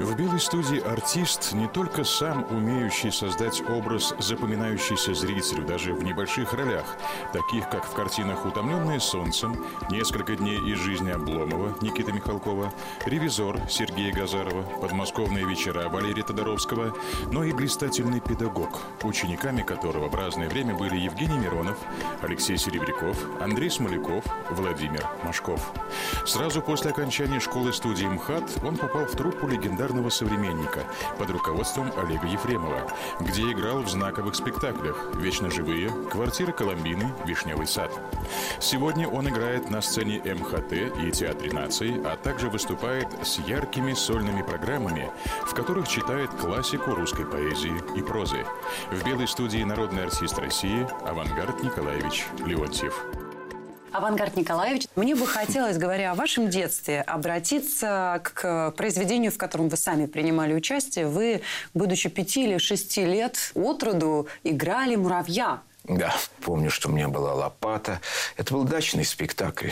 В белой студии артист не только сам умеющий создать образ, запоминающийся зрителю даже в небольших ролях, таких как в картинах «Утомленные солнцем», «Несколько дней из жизни Обломова» Никиты Михалкова, «Ревизор» Сергея Газарова, «Подмосковные вечера» Валерия Тодоровского, но и блистательный педагог, учениками которого в разное время были Евгений Миронов, Алексей Серебряков, Андрей Смоляков, Владимир Машков. Сразу после окончания школы-студии МХАТ он попал в труппу легендарного популярного современника под руководством Олега Ефремова, где играл в знаковых спектаклях «Вечно живые», «Квартира Коломбины», «Вишневый сад». Сегодня он играет на сцене МХТ и Театре нации, а также выступает с яркими сольными программами, в которых читает классику русской поэзии и прозы. В белой студии народный артист России Авангард Николаевич Леонтьев. Авангард Николаевич, мне бы хотелось, говоря о вашем детстве, обратиться к произведению, в котором вы сами принимали участие. Вы, будучи пяти или шести лет от роду, играли муравья. Да, помню, что у меня была лопата. Это был дачный спектакль.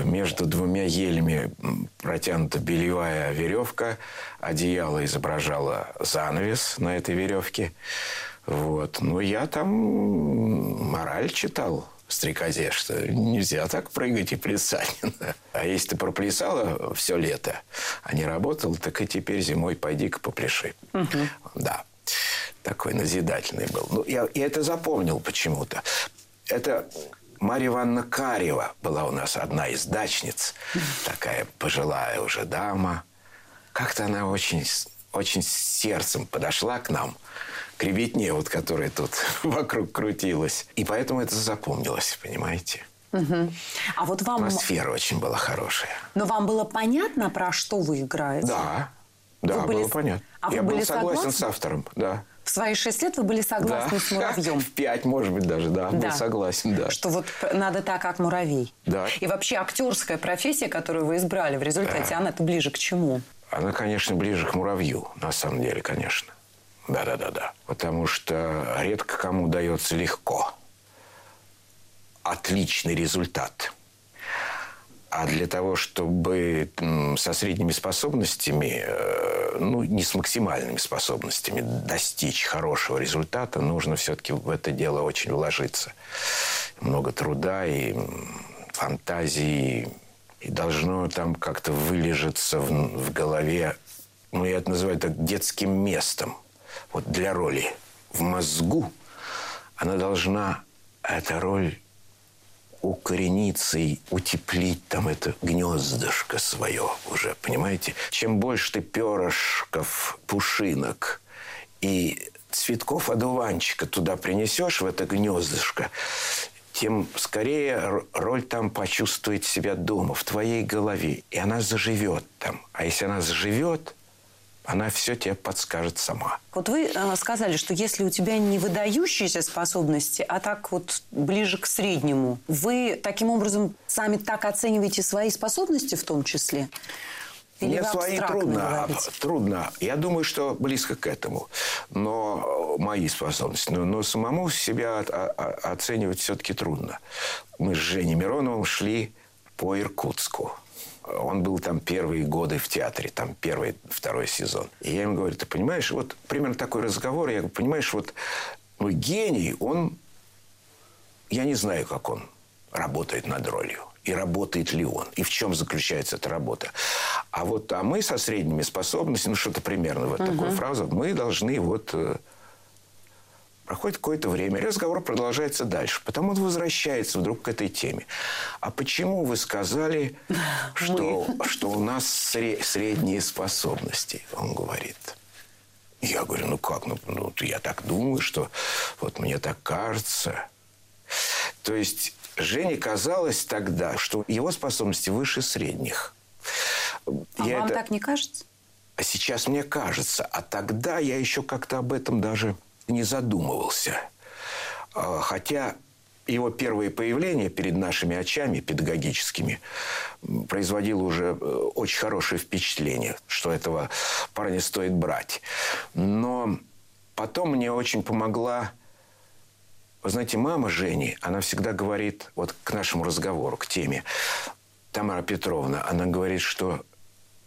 Между двумя елями протянута бельевая веревка. Одеяло изображало занавес на этой веревке. Вот. Но я там мораль читал стрекозе, что нельзя так прыгать и плясать. А если ты проплясала все лето, а не работал, так и теперь зимой пойди-ка попляши. Угу. Да. Такой назидательный был. Ну, я, я это запомнил почему-то. Это Марья Ивановна Карева была у нас одна из дачниц. Такая пожилая уже дама. Как-то она очень, очень сердцем подошла к нам к ребятне, вот, которая тут вокруг крутилась. И поэтому это запомнилось, понимаете? Угу. А вот вам... Атмосфера очень была хорошая. Но вам было понятно, про что вы играете? Да. Да, вы были... было понятно. А Я был согласен согласны? с автором, да. В свои шесть лет вы были согласны да. с муравьем? В пять, может быть, даже, да, да. был согласен, да. Что вот надо так, как муравей. Да. И вообще актерская профессия, которую вы избрали в результате, да. она-то ближе к чему? Она, конечно, ближе к муравью, на самом деле, конечно. Да-да-да-да. Потому что редко кому дается легко. Отличный результат. А для того, чтобы со средними способностями, э, ну, не с максимальными способностями достичь хорошего результата, нужно все-таки в это дело очень вложиться. Много труда и фантазии. И должно там как-то вылежаться в, в голове, ну, я это называю так детским местом – вот для роли в мозгу, она должна, эта роль укорениться и утеплить там это гнездышко свое уже, понимаете? Чем больше ты перышков, пушинок и цветков одуванчика туда принесешь в это гнездышко, тем скорее роль там почувствует себя дома, в твоей голове. И она заживет там. А если она заживет, она все тебе подскажет сама. Вот вы э, сказали, что если у тебя не выдающиеся способности, а так вот ближе к среднему, вы таким образом сами так оцениваете свои способности в том числе? Или Мне свои трудно, говорите? трудно. Я думаю, что близко к этому. Но мои способности. Но, но самому себя оценивать все-таки трудно. Мы с Женей Мироновым шли по Иркутску. Он был там первые годы в театре, там первый, второй сезон. И я ему говорю, ты понимаешь, вот примерно такой разговор, я говорю, понимаешь, вот ну, гений, он, я не знаю, как он работает над ролью. И работает ли он? И в чем заключается эта работа? А вот а мы со средними способностями, ну что-то примерно вот угу. такую фразу, мы должны вот э, Проходит какое-то время, разговор продолжается дальше. Потом он возвращается вдруг к этой теме. А почему вы сказали, что, что у нас средние способности? Он говорит. Я говорю, ну как, ну, ну я так думаю, что вот мне так кажется. То есть Жене казалось тогда, что его способности выше средних. А я вам это... так не кажется? А сейчас мне кажется, а тогда я еще как-то об этом даже не задумывался. А, хотя его первое появление перед нашими очами педагогическими производило уже э, очень хорошее впечатление, что этого парня стоит брать. Но потом мне очень помогла вы знаете, мама Жени, она всегда говорит, вот к нашему разговору, к теме, Тамара Петровна, она говорит, что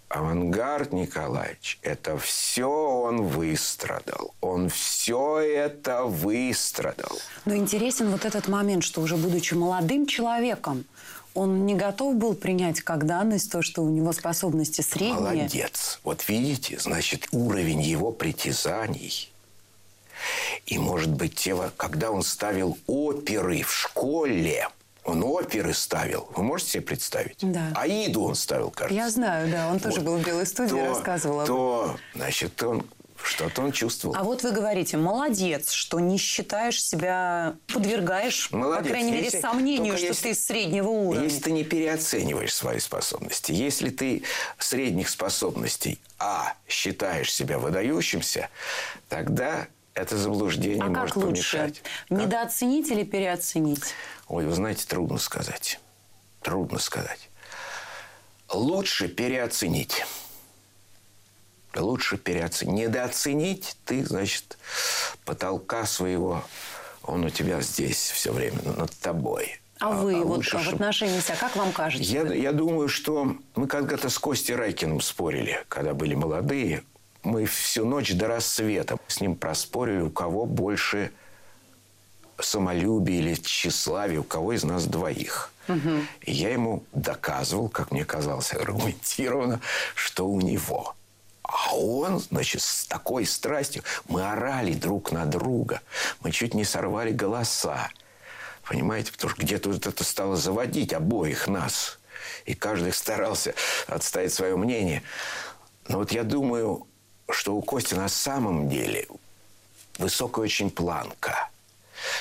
Авангард Николаевич, это все он выстрадал. Он все это выстрадал. Но интересен вот этот момент, что уже будучи молодым человеком, он не готов был принять как данность то, что у него способности средние. Молодец. Вот видите, значит, уровень его притязаний и, может быть, тело, когда он ставил оперы в школе, он оперы ставил. Вы можете себе представить? Да. Аиду он ставил, кажется. Я знаю, да. Он вот. тоже был в белой студии, то, рассказывал. То, значит, он что-то он чувствовал. А вот вы говорите, молодец, что не считаешь себя, подвергаешь, молодец. по крайней мере, сомнению, что если, ты среднего уровня. Если ты не переоцениваешь свои способности, если ты средних способностей, а считаешь себя выдающимся, тогда это заблуждение а может как лучше? помешать. Недооценить как? или переоценить? Ой, вы знаете, трудно сказать. Трудно сказать. Лучше переоценить. Лучше переоценить. Недооценить ты, значит, потолка своего, он у тебя здесь все время над тобой. А, а вы а вот лучше, в отношении себя, как вам кажется? Я, я думаю, что мы когда-то с Костей Райкиным спорили, когда были молодые. Мы всю ночь до рассвета с ним проспорили, у кого больше самолюбия или тщеславия, у кого из нас двоих. Угу. И я ему доказывал, как мне казалось, аргументированно, что у него. А он, значит, с такой страстью, мы орали друг на друга, мы чуть не сорвали голоса. Понимаете, потому что где-то вот это стало заводить обоих нас. И каждый старался отставить свое мнение. Но вот я думаю, что у Кости на самом деле высокая очень планка.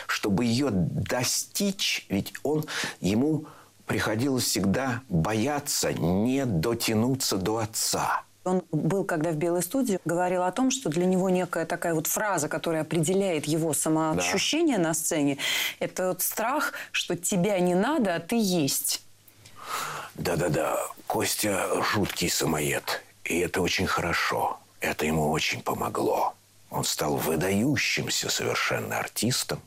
Чтобы ее достичь, ведь он, ему приходилось всегда бояться не дотянуться до отца. Он был, когда в Белой студии, говорил о том, что для него некая такая вот фраза, которая определяет его самоощущение да. на сцене, это вот страх, что тебя не надо, а ты есть. Да-да-да, Костя жуткий самоед, и это очень хорошо. Это ему очень помогло. Он стал выдающимся совершенно артистом.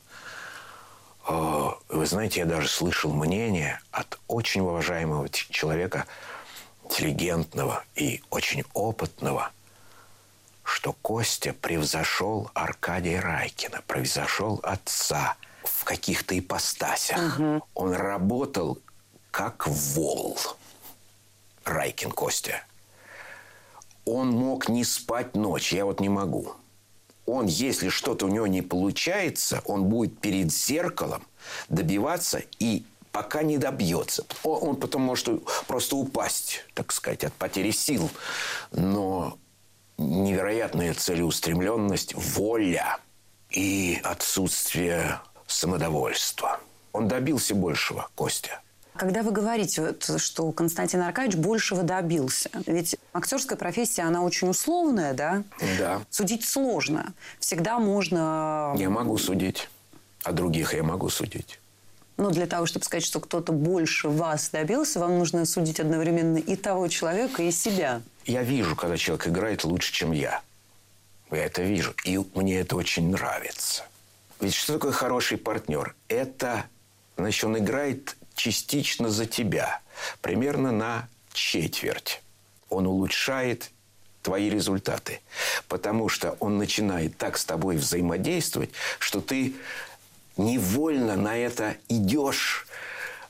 А, вы знаете, я даже слышал мнение от очень уважаемого человека, интеллигентного и очень опытного, что Костя превзошел Аркадия Райкина, превзошел отца в каких-то ипостасях. Угу. Он работал как вол. Райкин Костя он мог не спать ночь. Я вот не могу. Он, если что-то у него не получается, он будет перед зеркалом добиваться и пока не добьется. Он, потом может просто упасть, так сказать, от потери сил. Но невероятная целеустремленность, воля и отсутствие самодовольства. Он добился большего, Костя. Когда вы говорите, что Константин Аркадьевич большего добился, ведь актерская профессия, она очень условная, да? Да. Судить сложно. Всегда можно... Я могу судить. А других я могу судить. Но для того, чтобы сказать, что кто-то больше вас добился, вам нужно судить одновременно и того человека, и себя. Я вижу, когда человек играет лучше, чем я. Я это вижу. И мне это очень нравится. Ведь что такое хороший партнер? Это, значит, он играет частично за тебя, примерно на четверть. Он улучшает твои результаты, потому что он начинает так с тобой взаимодействовать, что ты невольно на это идешь,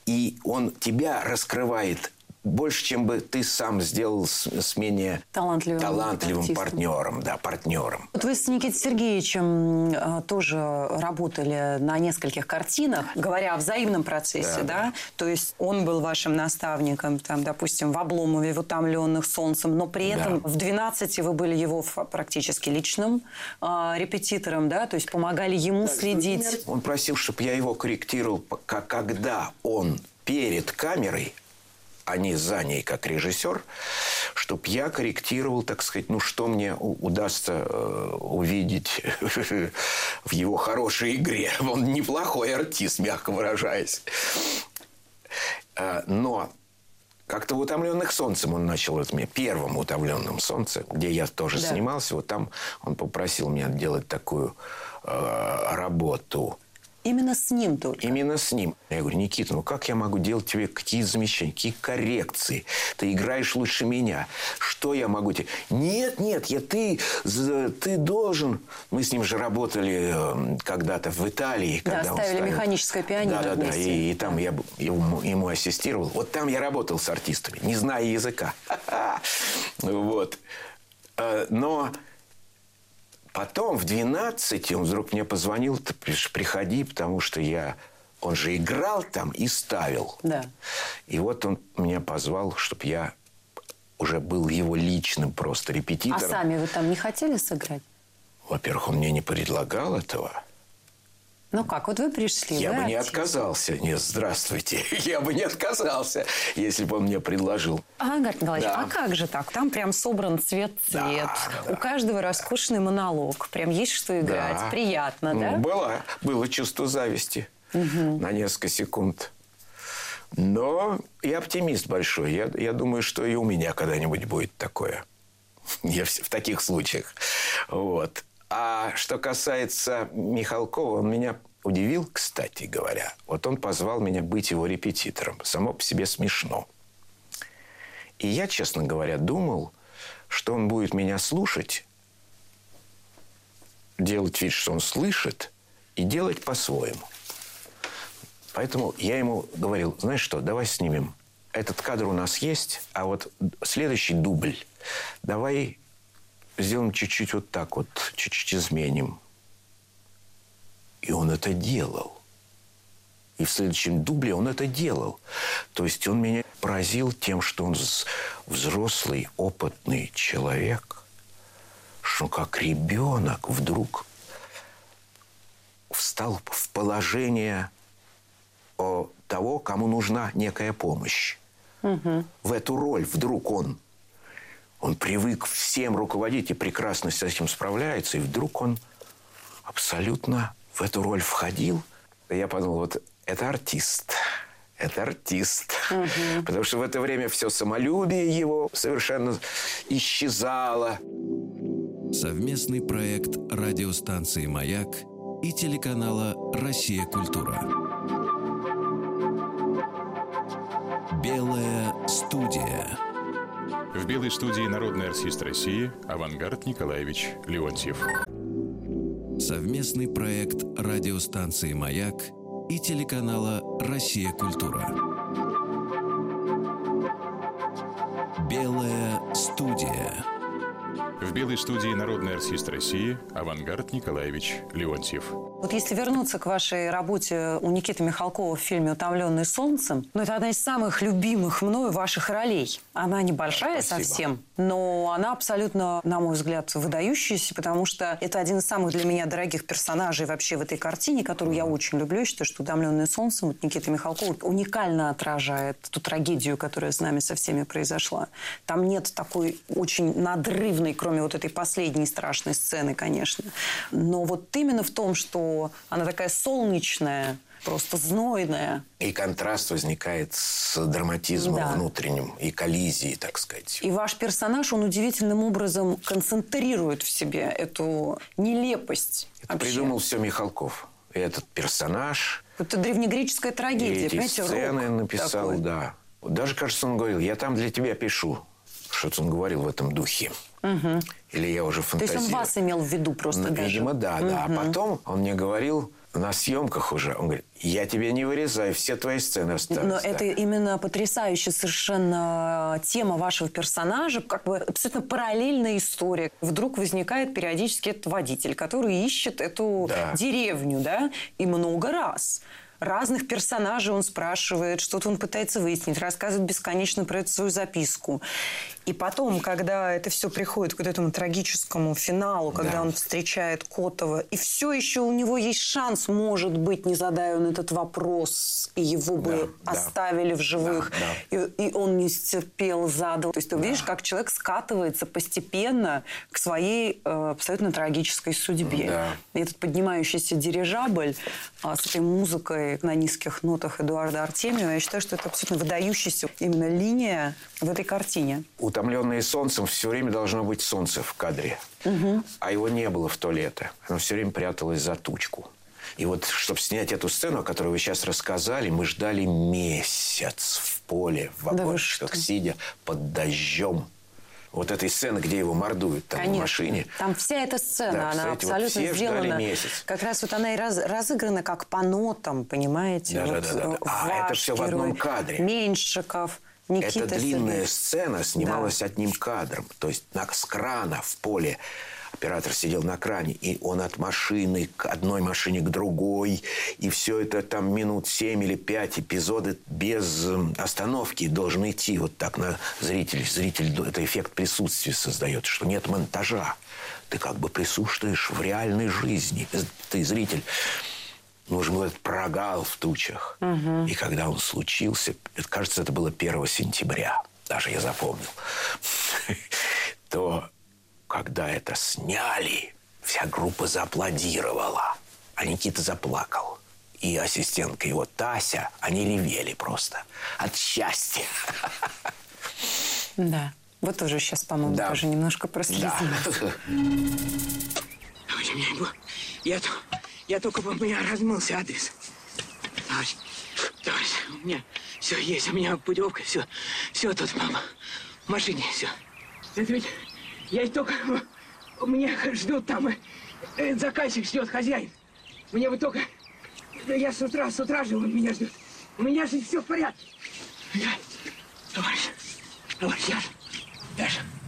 и он тебя раскрывает больше, чем бы ты сам сделал с, с менее талантливым, талантливым партнером, да, партнером. Вот вы с Никитой Сергеевичем э, тоже работали на нескольких картинах, говоря о взаимном процессе, да, да? да? То есть он был вашим наставником, там, допустим, в Обломове, в «Утомленных солнцем», но при этом да. в «12» вы были его практически личным э, репетитором, да? То есть помогали ему да, следить. Он просил, чтобы я его корректировал, когда он перед камерой они за ней как режиссер, чтобы я корректировал, так сказать, ну, что мне удастся э, увидеть в его хорошей игре. Он неплохой артист, мягко выражаясь. Э, но как-то в «Утомленных солнцем» он начал это мне. Первым «Утомленным солнцем», где я тоже да. снимался. Вот там он попросил меня делать такую э, работу – Именно с ним только? Именно с ним. Я говорю, Никита, ну как я могу делать тебе какие замечания, какие коррекции? Ты играешь лучше меня. Что я могу тебе? Нет, нет, я, ты, ты должен... Мы с ним же работали эм, когда-то в Италии. Да, когда ставили ставил... механическое пианино Да, да, да. И, и там я ему, ему ассистировал. Вот там я работал с артистами, не зная языка. Вот. Э, но Потом в 12 он вдруг мне позвонил, ты приходи, потому что я... Он же играл там и ставил. Да. И вот он меня позвал, чтобы я уже был его личным просто репетитором. А сами вы там не хотели сыграть? Во-первых, он мне не предлагал этого. Ну как, вот вы пришли. Я вы бы не отказался. Нет, здравствуйте. Я бы не отказался, если бы он мне предложил. Ага, Николаевич, да. а как же так? Там прям собран цвет-цвет. Да, да. У каждого роскошный монолог. Прям есть что играть. Да. Приятно, ну, да? Было. Было чувство зависти угу. на несколько секунд. Но я оптимист большой. Я, я думаю, что и у меня когда-нибудь будет такое. Я в, в таких случаях. Вот. А что касается Михалкова, он меня удивил, кстати говоря. Вот он позвал меня быть его репетитором. Само по себе смешно. И я, честно говоря, думал, что он будет меня слушать, делать вид, что он слышит, и делать по-своему. Поэтому я ему говорил, знаешь что, давай снимем. Этот кадр у нас есть, а вот следующий дубль давай сделаем чуть-чуть вот так вот, чуть-чуть изменим. И он это делал. И в следующем дубле он это делал. То есть он меня поразил тем, что он взрослый, опытный человек, что как ребенок вдруг встал в положение того, кому нужна некая помощь. Угу. В эту роль вдруг он он привык всем руководить и прекрасно с этим справляется. И вдруг он абсолютно в эту роль входил. И я подумал, вот это артист. Это артист. Угу. Потому что в это время все самолюбие его совершенно исчезало. Совместный проект радиостанции «Маяк» и телеканала «Россия. Культура». Белая студия. В белой студии народный артист России Авангард Николаевич Леонтьев. Совместный проект радиостанции «Маяк» и телеканала «Россия. Культура». В белой студии народный артист России Авангард Николаевич Леонтьев. Вот если вернуться к вашей работе у Никиты Михалкова в фильме «Утомленный солнцем», ну, это одна из самых любимых мною ваших ролей. Она небольшая Спасибо. совсем, но она абсолютно, на мой взгляд, выдающаяся, потому что это один из самых для меня дорогих персонажей вообще в этой картине, которую я очень люблю. Я считаю, что «Утомленный солнцем» вот Никита Михалков уникально отражает ту трагедию, которая с нами со всеми произошла. Там нет такой очень надрывной, кроме вот этой последней страшной сцены, конечно. Но вот именно в том, что она такая солнечная, просто знойная. И контраст возникает с драматизмом да. внутренним и коллизией, так сказать. И ваш персонаж, он удивительным образом концентрирует в себе эту нелепость. Это вообще. придумал все Михалков. И этот персонаж. Это древнегреческая трагедия, и эти сцены написал, такой. да. Даже, кажется, он говорил, я там для тебя пишу. Что-то он говорил в этом духе. Угу. Или я уже фантазирую. То есть он вас имел в виду просто ну, даже? Видимо, да, угу. да. А потом он мне говорил на съемках уже, он говорит, я тебе не вырезаю, все твои сцены останутся. Но это именно потрясающая совершенно тема вашего персонажа, как бы абсолютно параллельная история. Вдруг возникает периодически этот водитель, который ищет эту да. деревню, да, и много раз разных персонажей он спрашивает, что-то он пытается выяснить, рассказывает бесконечно про эту свою записку. И потом, когда это все приходит к вот этому трагическому финалу, когда да. он встречает Котова, и все еще у него есть шанс, может быть, не задая он этот вопрос, и его бы да, оставили да. в живых, да, да. И, и он не стерпел, задал. То есть ты да. видишь, как человек скатывается постепенно к своей э, абсолютно трагической судьбе. Да. И этот поднимающийся дирижабль э, с этой музыкой на низких нотах Эдуарда Артемьева, я считаю, что это абсолютно выдающаяся именно линия в этой картине. Утомленные солнцем все время должно быть солнце в кадре. Угу. А его не было в то лето. Оно все время пряталось за тучку. И вот, чтобы снять эту сцену, о которой вы сейчас рассказали, мы ждали месяц в поле, в вагончиках, да сидя под дождем. Вот этой сцены, где его мордуют там Конечно. в машине. Там вся эта сцена, да, она абсолютно вот сделана. месяц. Как раз вот она и раз, разыграна как по нотам, понимаете? Да, вот да, да, да. А это все в одном кадре. Меньшиков. Никита Эта длинная сцена снималась да. одним кадром. То есть с крана в поле оператор сидел на кране, и он от машины к одной машине к другой, и все это там минут семь или пять эпизоды без эм, остановки должен идти вот так на зритель. Зритель это эффект присутствия создает, что нет монтажа. Ты как бы присутствуешь в реальной жизни. Ты зритель нужен был этот прогал в тучах. Угу. И когда он случился, это, кажется, это было 1 сентября, даже я запомнил, то когда это сняли, вся группа зааплодировала, а Никита заплакал. И ассистентка его Тася, они ревели просто от счастья. Да. Вот тоже сейчас, по-моему, да. тоже немножко прослезились. Да. Я, я только у меня размылся адрес. Товарищ, товарищ, у меня все есть, у меня путевка, все, все тут, мама, в машине все. Это ведь я только... Мне ждут там... Э, заказчик ждет, хозяин. Мне бы только... Я с утра, с утра же он меня ждет. У меня же все в порядке. Я... Товарищ, товарищ, Яша, Яша, давай.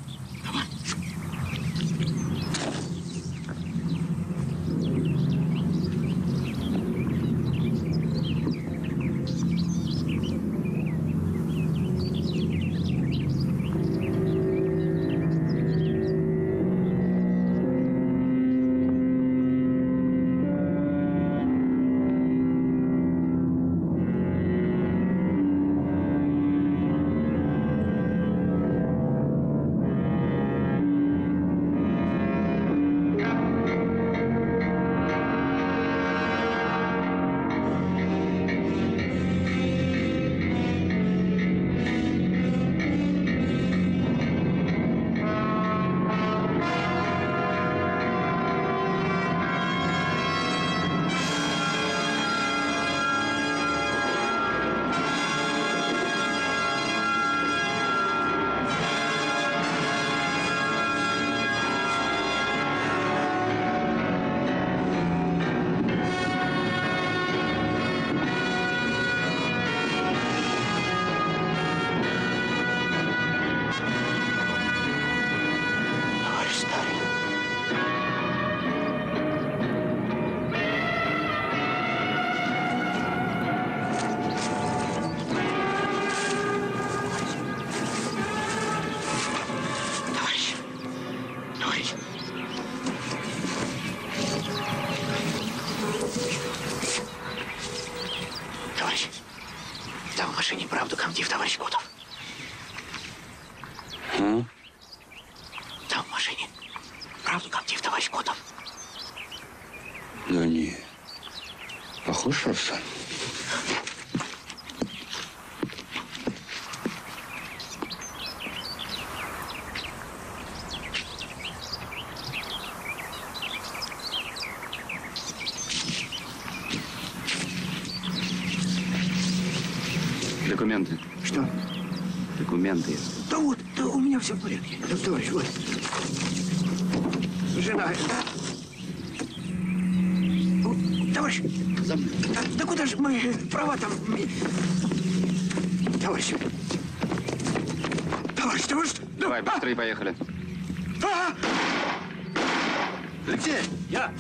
Документы. Что? Документы. Да вот, да у меня все в порядке. Да, товарищ, вот. Жена. Товарищ. За мной. Да, да куда же мы права там? Товарищ. Товарищ, товарищ. Давай, быстрее а! поехали. А! Где? Я.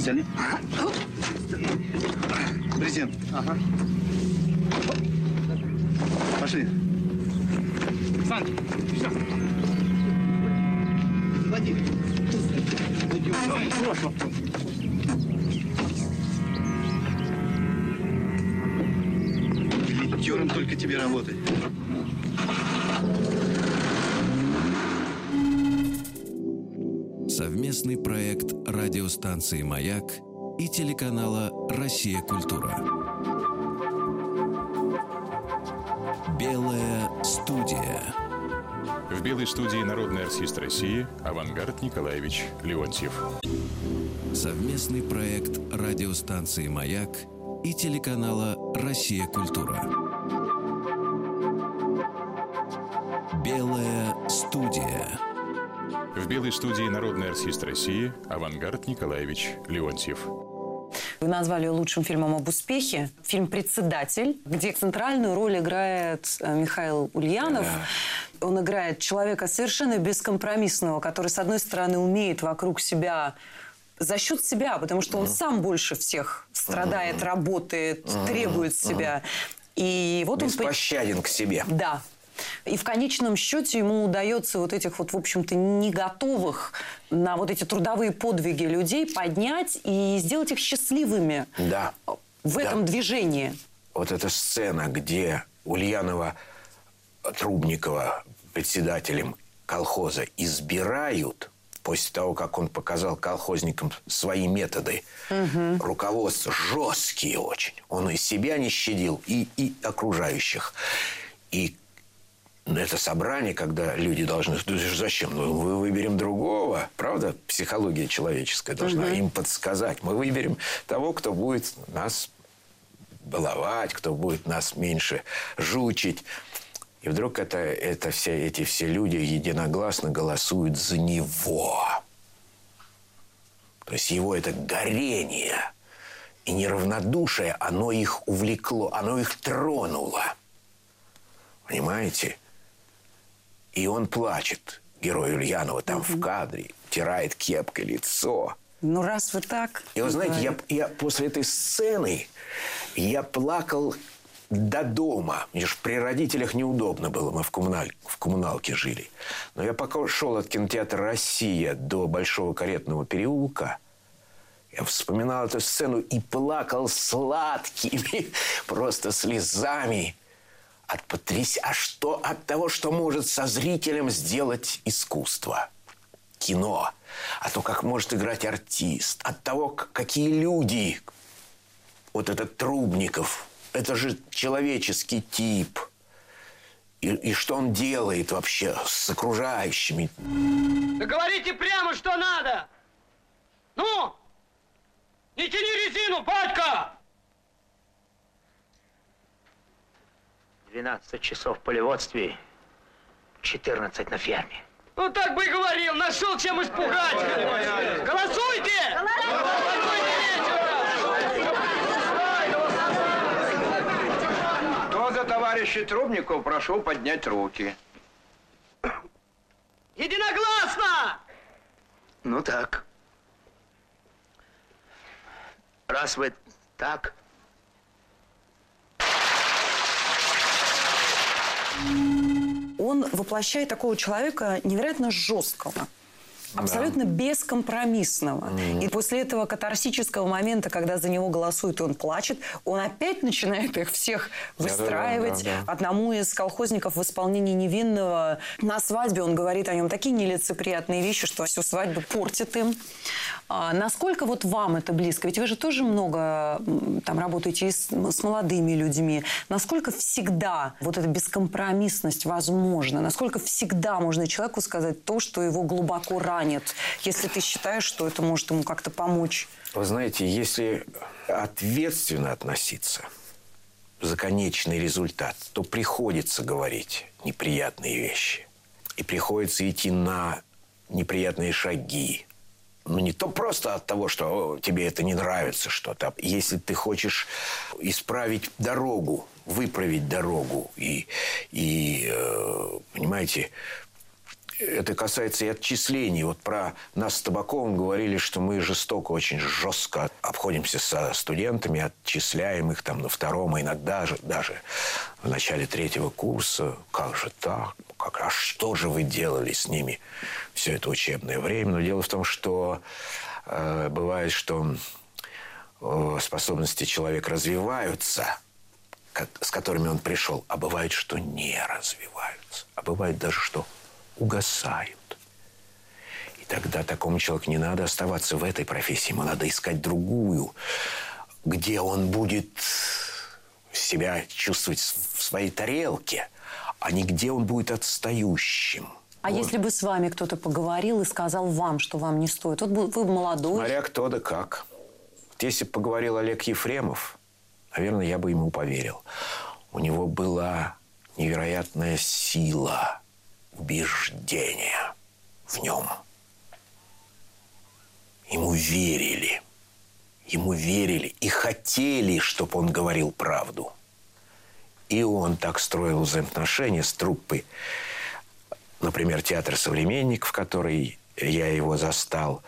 Сели. Президент. Ага. Пошли. Санки, сюда. Хорошо. Литером только тебе работать. Совместный проект радиостанции «Маяк» и телеканала «Россия. Культура». Белая студия. В белой студии народный артист России Авангард Николаевич Леонтьев. Совместный проект радиостанции «Маяк» и телеканала «Россия. Культура». Белая студия. В белой студии народный артист России Авангард Николаевич Леонтьев. Вы назвали ее лучшим фильмом об успехе. Фильм «Председатель», где центральную роль играет э, Михаил Ульянов. Он играет человека совершенно бескомпромиссного, который, с одной стороны, умеет вокруг себя за счет себя, потому что он сам больше всех страдает, работает, требует себя. И вот он... Беспощаден к себе. Да. И в конечном счете ему удается вот этих вот, в общем-то, не готовых на вот эти трудовые подвиги людей поднять и сделать их счастливыми Да. в Да. этом движении. Вот эта сцена, где Ульянова Трубникова председателем колхоза избирают после того, как он показал колхозникам свои методы руководства, жесткие очень. Он и себя не щадил, и, и окружающих. И это собрание, когда люди должны... «Да Зачем? Ну, мы выберем другого. Правда? Психология человеческая должна им подсказать. Мы выберем того, кто будет нас баловать, кто будет нас меньше жучить. И вдруг это, это все, эти все люди единогласно голосуют за него. То есть его это горение и неравнодушие, оно их увлекло, оно их тронуло. Понимаете? И он плачет, герой Ульянова, там в кадре, тирает кепкой лицо. Ну, раз вы так... И вы знаете, я, я после этой сцены я плакал до дома. Мне же при родителях неудобно было. Мы в, коммуналь, в коммуналке жили. Но я пока шел от кинотеатра «Россия» до Большого каретного переулка, я вспоминал эту сцену и плакал сладкими просто слезами от потряс... А что от того, что может со зрителем сделать искусство? Кино. А то, как может играть артист. От того, какие люди. Вот этот Трубников. Это же человеческий тип. И, и что он делает вообще с окружающими. Да говорите прямо, что надо! Ну! Не тяни резину, батька! 12 часов в полеводстве, 14 на ферме. Ну так бы и говорил, нашел чем испугать! Голосуйте! Голосуйте вечером! За товарища Трубников, прошу поднять руки. Единогласно! Ну так. Раз вы так, Он воплощает такого человека невероятно жесткого. Абсолютно бескомпромиссного. И после этого катарсического момента, когда за него голосуют, и он плачет, он опять начинает их всех выстраивать. да, да. Одному из колхозников в исполнении невинного на свадьбе он говорит о нем такие нелицеприятные вещи, что всю свадьбу портит им. А насколько вот вам это близко? Ведь вы же тоже много там работаете с, с молодыми людьми. Насколько всегда вот эта бескомпромиссность возможна? Насколько всегда можно человеку сказать то, что его глубоко ранит, если ты считаешь, что это может ему как-то помочь? Вы знаете, если ответственно относиться за конечный результат, то приходится говорить неприятные вещи. И приходится идти на неприятные шаги. Ну, не то просто от того, что «О, тебе это не нравится что-то. Если ты хочешь исправить дорогу, выправить дорогу и, и э, понимаете, это касается и отчислений. Вот про нас с Табаковым говорили, что мы жестоко, очень жестко обходимся со студентами, отчисляем их там на втором, а иногда же даже в начале третьего курса. Как же так? Как, а что же вы делали с ними все это учебное время? Но дело в том, что э, бывает, что э, способности человека развиваются, как, с которыми он пришел, а бывает, что не развиваются. А бывает даже, что угасают. И тогда такому человеку не надо оставаться в этой профессии, ему надо искать другую, где он будет себя чувствовать в своей тарелке, а не где он будет отстающим. А вот. если бы с вами кто-то поговорил и сказал вам, что вам не стоит? Вот вы молодой. Смотря кто да как. Если бы поговорил Олег Ефремов, наверное, я бы ему поверил. У него была невероятная сила – убеждения в нем. Ему верили. Ему верили и хотели, чтобы он говорил правду. И он так строил взаимоотношения с труппой, например, театр «Современник», в который я его застал,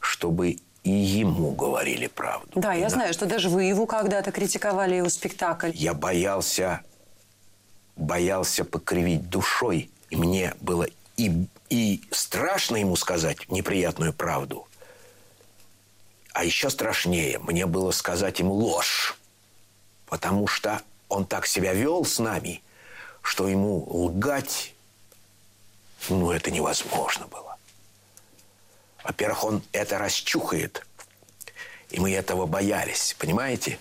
чтобы и ему говорили правду. Да, я на... знаю, что даже вы его когда-то критиковали, его спектакль. Я боялся, боялся покривить душой и мне было и, и страшно ему сказать неприятную правду, а еще страшнее мне было сказать ему ложь, потому что он так себя вел с нами, что ему лгать, ну, это невозможно было. Во-первых, он это расчухает, и мы этого боялись, понимаете?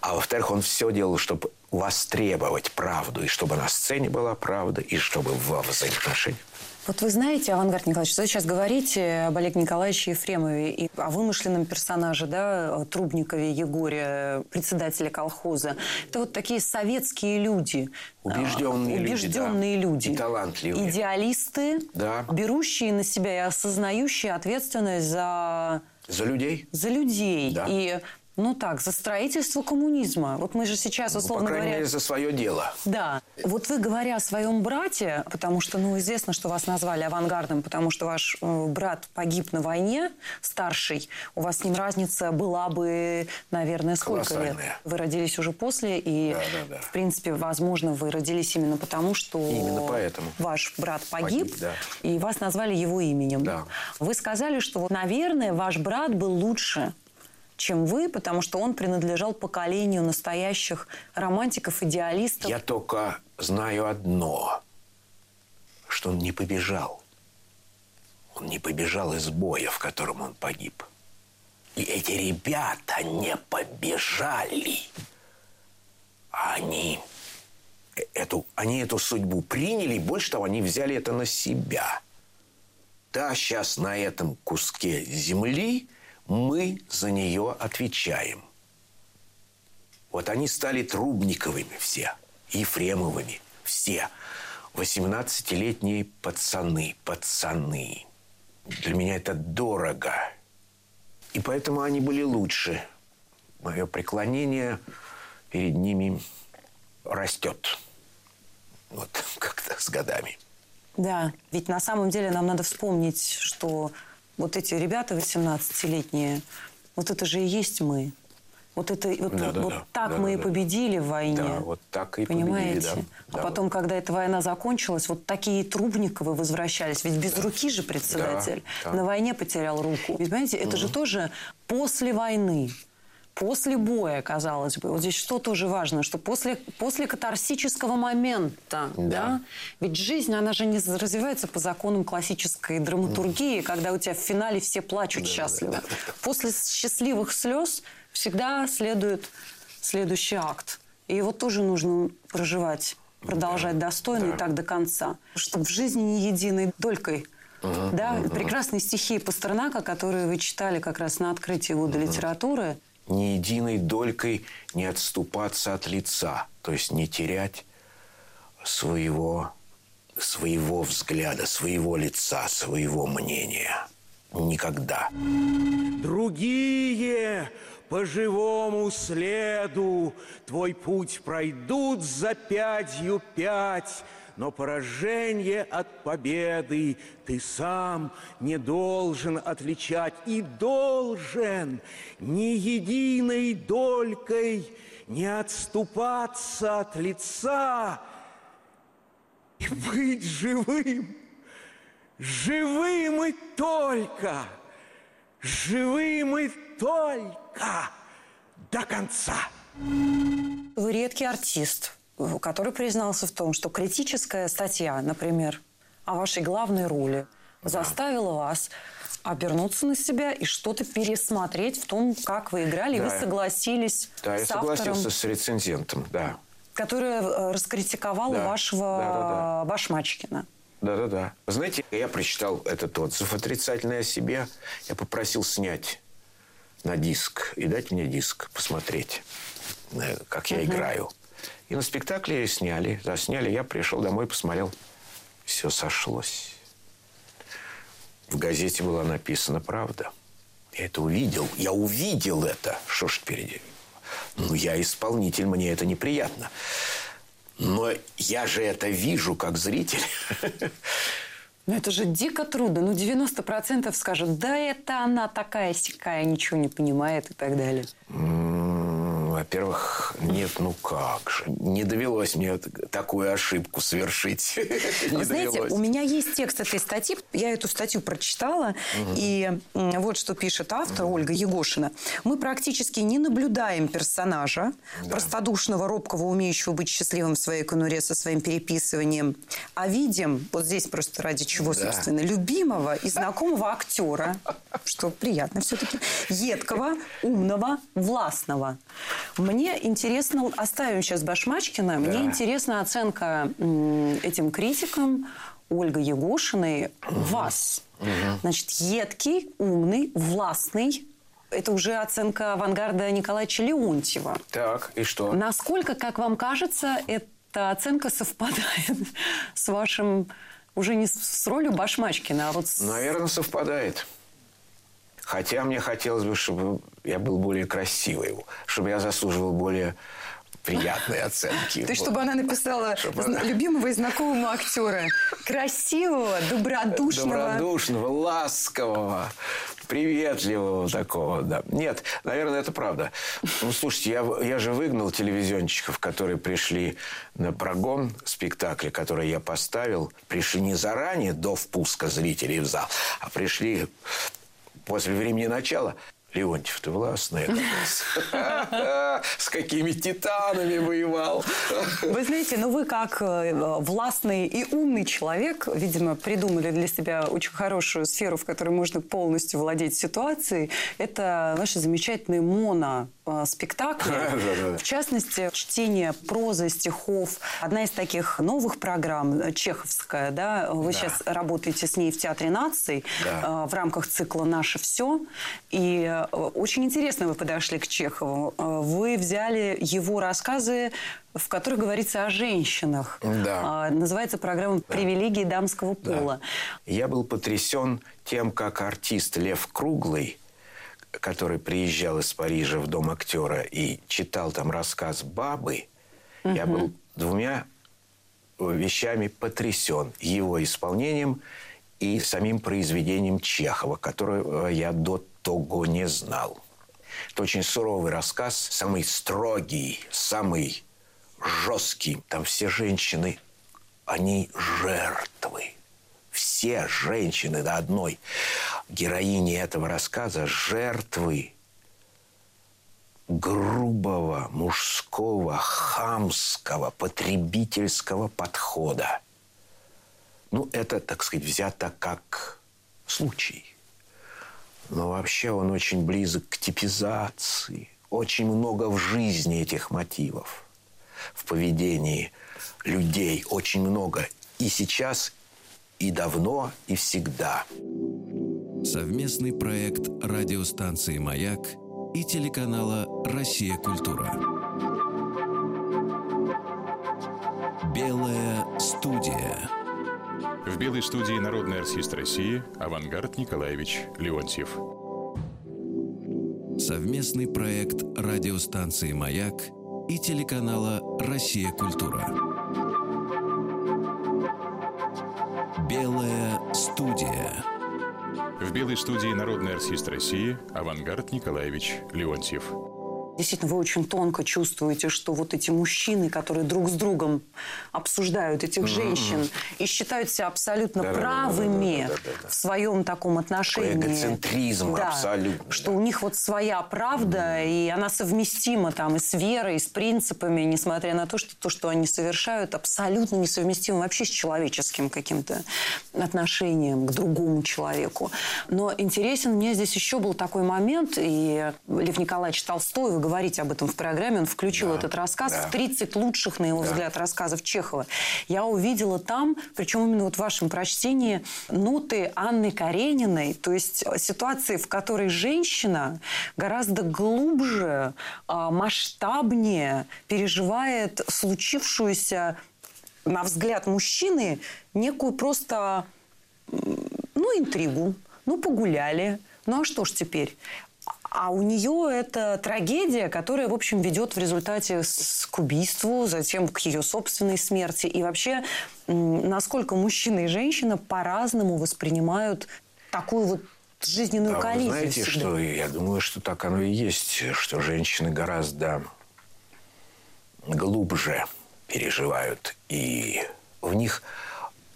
А во-вторых, он все делал, чтобы востребовать правду, и чтобы на сцене была правда, и чтобы во взаимоотношениях. Вот вы знаете, Авангард Николаевич, вы сейчас говорите об Олеге Николаевиче Ефремове и о вымышленном персонаже, да, Трубникове Егоре, председателя колхоза. Это вот такие советские люди. Убежденные, убежденные люди. Да. И талантливые. Идеалисты, да. берущие на себя и осознающие ответственность за... За людей. За людей. Да. И ну так, за строительство коммунизма. Вот мы же сейчас, условно ну, по крайней говоря... мере, за свое дело. Да. Вот вы, говоря о своем брате, потому что, ну, известно, что вас назвали авангардом, потому что ваш э, брат погиб на войне, старший. У вас с ним разница была бы, наверное, сколько лет? Вы родились уже после, и, да, да, да. в принципе, возможно, вы родились именно потому, что... Именно поэтому. Ваш брат погиб, погиб да. и вас назвали его именем. Да. Вы сказали, что, наверное, ваш брат был лучше чем вы, потому что он принадлежал поколению настоящих романтиков, идеалистов. Я только знаю одно, что он не побежал. Он не побежал из боя, в котором он погиб. И эти ребята не побежали. Они эту, они эту судьбу приняли, и больше того, они взяли это на себя. Да, сейчас на этом куске земли мы за нее отвечаем. Вот они стали Трубниковыми все, Ефремовыми все. 18-летние пацаны, пацаны. Для меня это дорого. И поэтому они были лучше. Мое преклонение перед ними растет. Вот как-то с годами. Да, ведь на самом деле нам надо вспомнить, что вот эти ребята 18-летние, вот это же и есть мы. Вот это вот, да, да, вот да. так да, мы да, и да. победили в войне. Да, вот так и понимаете? победили, да. А да, потом, вот. когда эта война закончилась, вот такие Трубниковы возвращались. Ведь без руки же председатель Да, да. на войне потерял руку. Ведь, понимаете, это же тоже после войны. После боя, казалось бы. Вот здесь что тоже важно, что после, после катарсического момента, да. Да. Ведь жизнь, она же не развивается по законам классической драматургии, когда у тебя в финале все плачут счастливо. После счастливых слез всегда следует следующий акт. И его тоже нужно проживать, продолжать достойно и так до конца. Чтобы в жизни не единой долькой да, прекрасные стихи Пастернака, которые вы читали как раз на открытии года литературы, ни единой долькой не отступаться от лица, то есть не терять своего, своего взгляда, своего лица, своего мнения. Никогда. Другие по живому следу твой путь пройдут за пятью пять, но поражение от победы ты сам не должен отличать и должен ни единой долькой не отступаться от лица и быть живым, живым и только, живым и только до конца. Вы редкий артист, который признался в том, что критическая статья, например, о вашей главной роли заставила вас обернуться на себя и что-то пересмотреть в том, как вы играли, да. и вы согласились да, с я автором, согласился с рецензентом, да. Который э, раскритиковал да. вашего да, да, да. Башмачкина. Да-да-да. Знаете, я прочитал этот отзыв отрицательный о себе. Я попросил снять на диск и дать мне диск посмотреть, э, как я угу. играю. И на спектакле сняли, засняли. Я пришел домой, посмотрел. Все сошлось. В газете была написана правда. Я это увидел. Я увидел это. Что ж впереди? Ну, я исполнитель, мне это неприятно. Но я же это вижу как зритель. Ну, это же дико трудно. Ну, 90% скажут, да это она такая сякая, ничего не понимает и так далее. Во-первых, нет, ну как же. Не довелось мне такую ошибку совершить. Вы знаете, у меня есть текст этой статьи. Я эту статью прочитала. И вот что пишет автор Ольга Егошина. Мы практически не наблюдаем персонажа, простодушного, робкого, умеющего быть счастливым в своей конуре со своим переписыванием, а видим, вот здесь просто ради чего, собственно, любимого и знакомого актера, что приятно все-таки, едкого, умного, властного. Мне интересно, оставим сейчас Башмачкина, да. мне интересна оценка этим критикам Ольга Егошиной вас. Угу. Значит, едкий, умный, властный, это уже оценка авангарда Николаевича Леонтьева. Так, и что? Насколько, как вам кажется, эта оценка совпадает с вашим уже не с ролью Башмачкина, а вот с... Наверное, совпадает. Хотя мне хотелось бы, чтобы я был более красивый, чтобы я заслуживал более приятные оценки. То есть, чтобы она написала любимого и знакомого актера. Красивого, добродушного. Добродушного, ласкового, приветливого такого, да. Нет, наверное, это правда. Ну, слушайте, я, я же выгнал телевизионщиков, которые пришли на прогон спектакля, который я поставил. Пришли не заранее, до впуска зрителей в зал, а пришли после времени начала. Леонтьев, ты властный. С какими титанами воевал. Вы знаете, ну вы как э, властный и умный человек, видимо, придумали для себя очень хорошую сферу, в которой можно полностью владеть ситуацией. Это ваши замечательные моно спектакли. В частности, чтение прозы, стихов. Одна из таких новых программ, э, чеховская, да, вы да. сейчас работаете с ней в Театре наций да. Э, в рамках цикла «Наше все». И очень интересно вы подошли к Чехову. Вы взяли его рассказы в которых говорится о женщинах. Да. Называется программа «Привилегии дамского пола». Да. Я был потрясен тем, как артист Лев Круглый – который приезжал из Парижа в дом актера и читал там рассказ бабы, угу. я был двумя вещами потрясен. Его исполнением и самим произведением Чехова, которое я до того не знал. Это очень суровый рассказ, самый строгий, самый жесткий. Там все женщины, они жертвы все женщины до одной героини этого рассказа жертвы грубого, мужского, хамского, потребительского подхода. Ну, это, так сказать, взято как случай. Но вообще он очень близок к типизации. Очень много в жизни этих мотивов. В поведении людей очень много. И сейчас, и давно, и всегда. Совместный проект радиостанции «Маяк» и телеканала «Россия. Культура». Белая студия. В белой студии народный артист России Авангард Николаевич Леонтьев. Совместный проект радиостанции «Маяк» и телеканала «Россия. Культура». Белая студия. В белой студии народный артист России Авангард Николаевич Леонтьев. Действительно, вы очень тонко чувствуете, что вот эти мужчины, которые друг с другом обсуждают этих женщин и считают себя абсолютно Да-да-да-да-да-да-да-да. правыми в своем таком отношении. Эгоцентризм Да, абсолютно. Что у них вот своя правда, и она совместима там и с верой, и с принципами, несмотря на то, что то, что они совершают, абсолютно несовместимо вообще с человеческим каким-то отношением к другому человеку. Но интересен мне здесь еще был такой момент, и Лев Николаевич Толстой, вы говорите об этом в программе, он включил этот рассказ да. в 30 лучших, на его взгляд, рассказов Чехова. Я увидела там, причем именно вот в вашем прочтении, ноты Анны Карениной, то есть ситуации, в которой женщина гораздо глубже, а, масштабнее переживает случившуюся, на взгляд мужчины, некую просто ну, интригу, ну, погуляли. Ну, а что ж теперь? А у нее это трагедия, которая, в общем, ведет в результате к убийству, затем к ее собственной смерти. И вообще, насколько мужчина и женщина по-разному воспринимают такую вот жизненную А вы коллизию. знаете, всегда. что я думаю, что так оно и есть, что женщины гораздо глубже переживают, и в них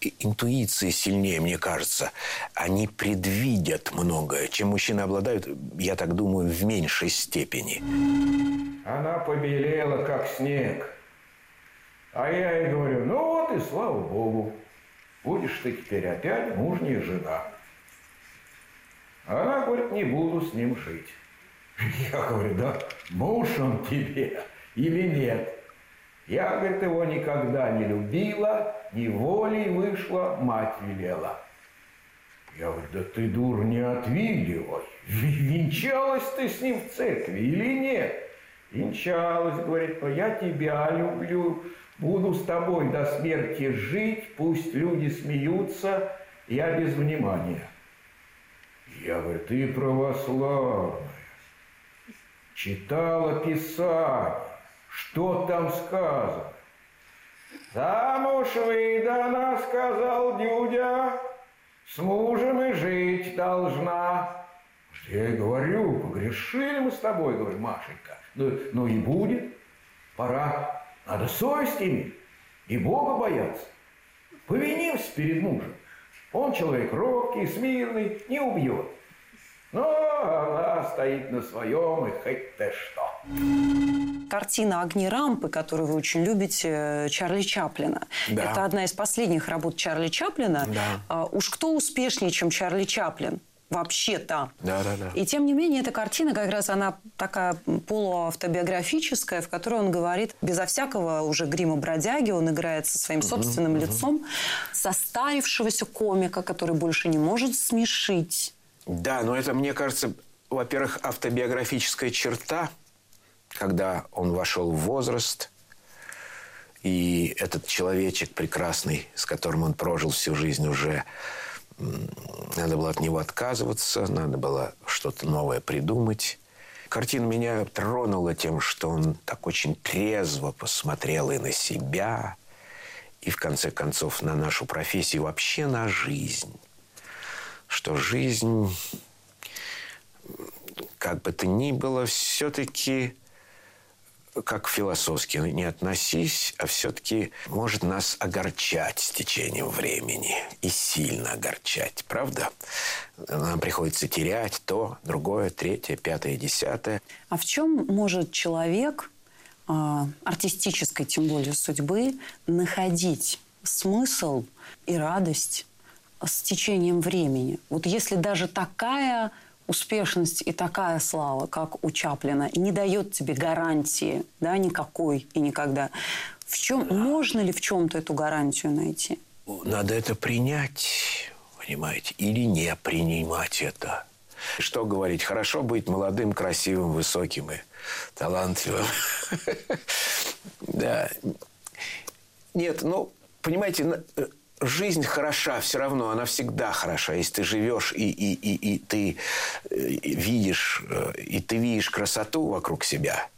и- интуиция сильнее, мне кажется. Они предвидят многое, чем мужчины обладают, я так думаю, в меньшей степени. Она побелела, как снег. А я ей говорю, ну вот и слава богу, будешь ты теперь опять мужняя жена. Она говорит, не буду с ним жить. Я говорю, да муж он тебе или нет? Я, говорит, его никогда не любила, неволей вышла, мать велела. Я говорю, да ты, дур, не отвиливай. Венчалась ты с ним в церкви или нет? Венчалась, говорит, я тебя люблю, буду с тобой до смерти жить, пусть люди смеются, я без внимания. Я говорю, ты православная, читала Писание, что там сказано? Замуж выдана, сказал Дюдя, с мужем и жить должна. Я и говорю, погрешили мы с тобой, говорю, Машенька. Ну, ну и будет, пора. Надо совесть иметь и Бога бояться. Повинимся перед мужем. Он человек робкий, смирный, не убьет. Но она стоит на своем, и хоть ты что. Картина «Огни рампы», которую вы очень любите, Чарли Чаплина. Да. Это одна из последних работ Чарли Чаплина. Да. А, Уж кто успешнее, чем Чарли Чаплин? Вообще-то. Да, да, да. И тем не менее, эта картина как раз она такая полуавтобиографическая, в которой он говорит безо всякого уже грима бродяги, он играет со своим собственным лицом, состарившегося комика, который больше не может смешить. Да, но это, мне кажется, во-первых, автобиографическая черта, когда он вошел в возраст, и этот человечек прекрасный, с которым он прожил всю жизнь уже, надо было от него отказываться, надо было что-то новое придумать. Картина меня тронула тем, что он так очень трезво посмотрел и на себя, и в конце концов на нашу профессию, вообще на жизнь. Что жизнь, как бы то ни было, все-таки, как философски не относись, а все-таки может нас огорчать с течением времени. И сильно огорчать, правда? Нам приходится терять то, другое, третье, пятое, десятое. А в чем может человек, а, артистической тем более судьбы, находить смысл и радость с течением времени? Вот если даже такая успешность и такая слава, как у Чаплина, не дает тебе гарантии, да, никакой и никогда. В чем, можно ли в чем-то эту гарантию найти? Надо это принять, понимаете, или не принимать это. Что говорить? Хорошо быть молодым, красивым, высоким и талантливым. Да. Нет, ну, понимаете, э, жизнь хороша все равно, она всегда хороша. Если ты живешь и, и, и, и ты э, видишь, э, и ты видишь красоту вокруг себя,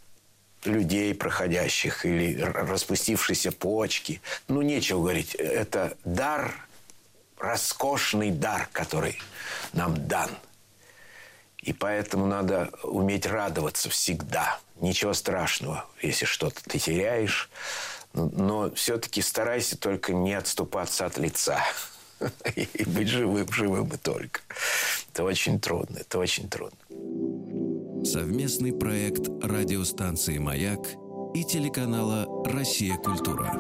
людей проходящих или распустившиеся почки. Ну, нечего говорить. Это дар роскошный дар, который нам дан. И поэтому надо уметь радоваться всегда. Ничего страшного, если что-то ты теряешь. Но, все-таки старайся только не отступаться от лица. И быть живым, живым и только. Это очень трудно, это очень трудно. Совместный проект радиостанции «Маяк» и телеканала «Россия. Культура».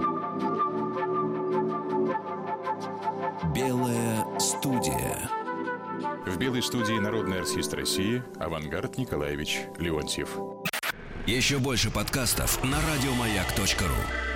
Белая студия. В белой студии народный артист России Авангард Николаевич Леонтьев. Еще больше подкастов на радиомаяк.ру.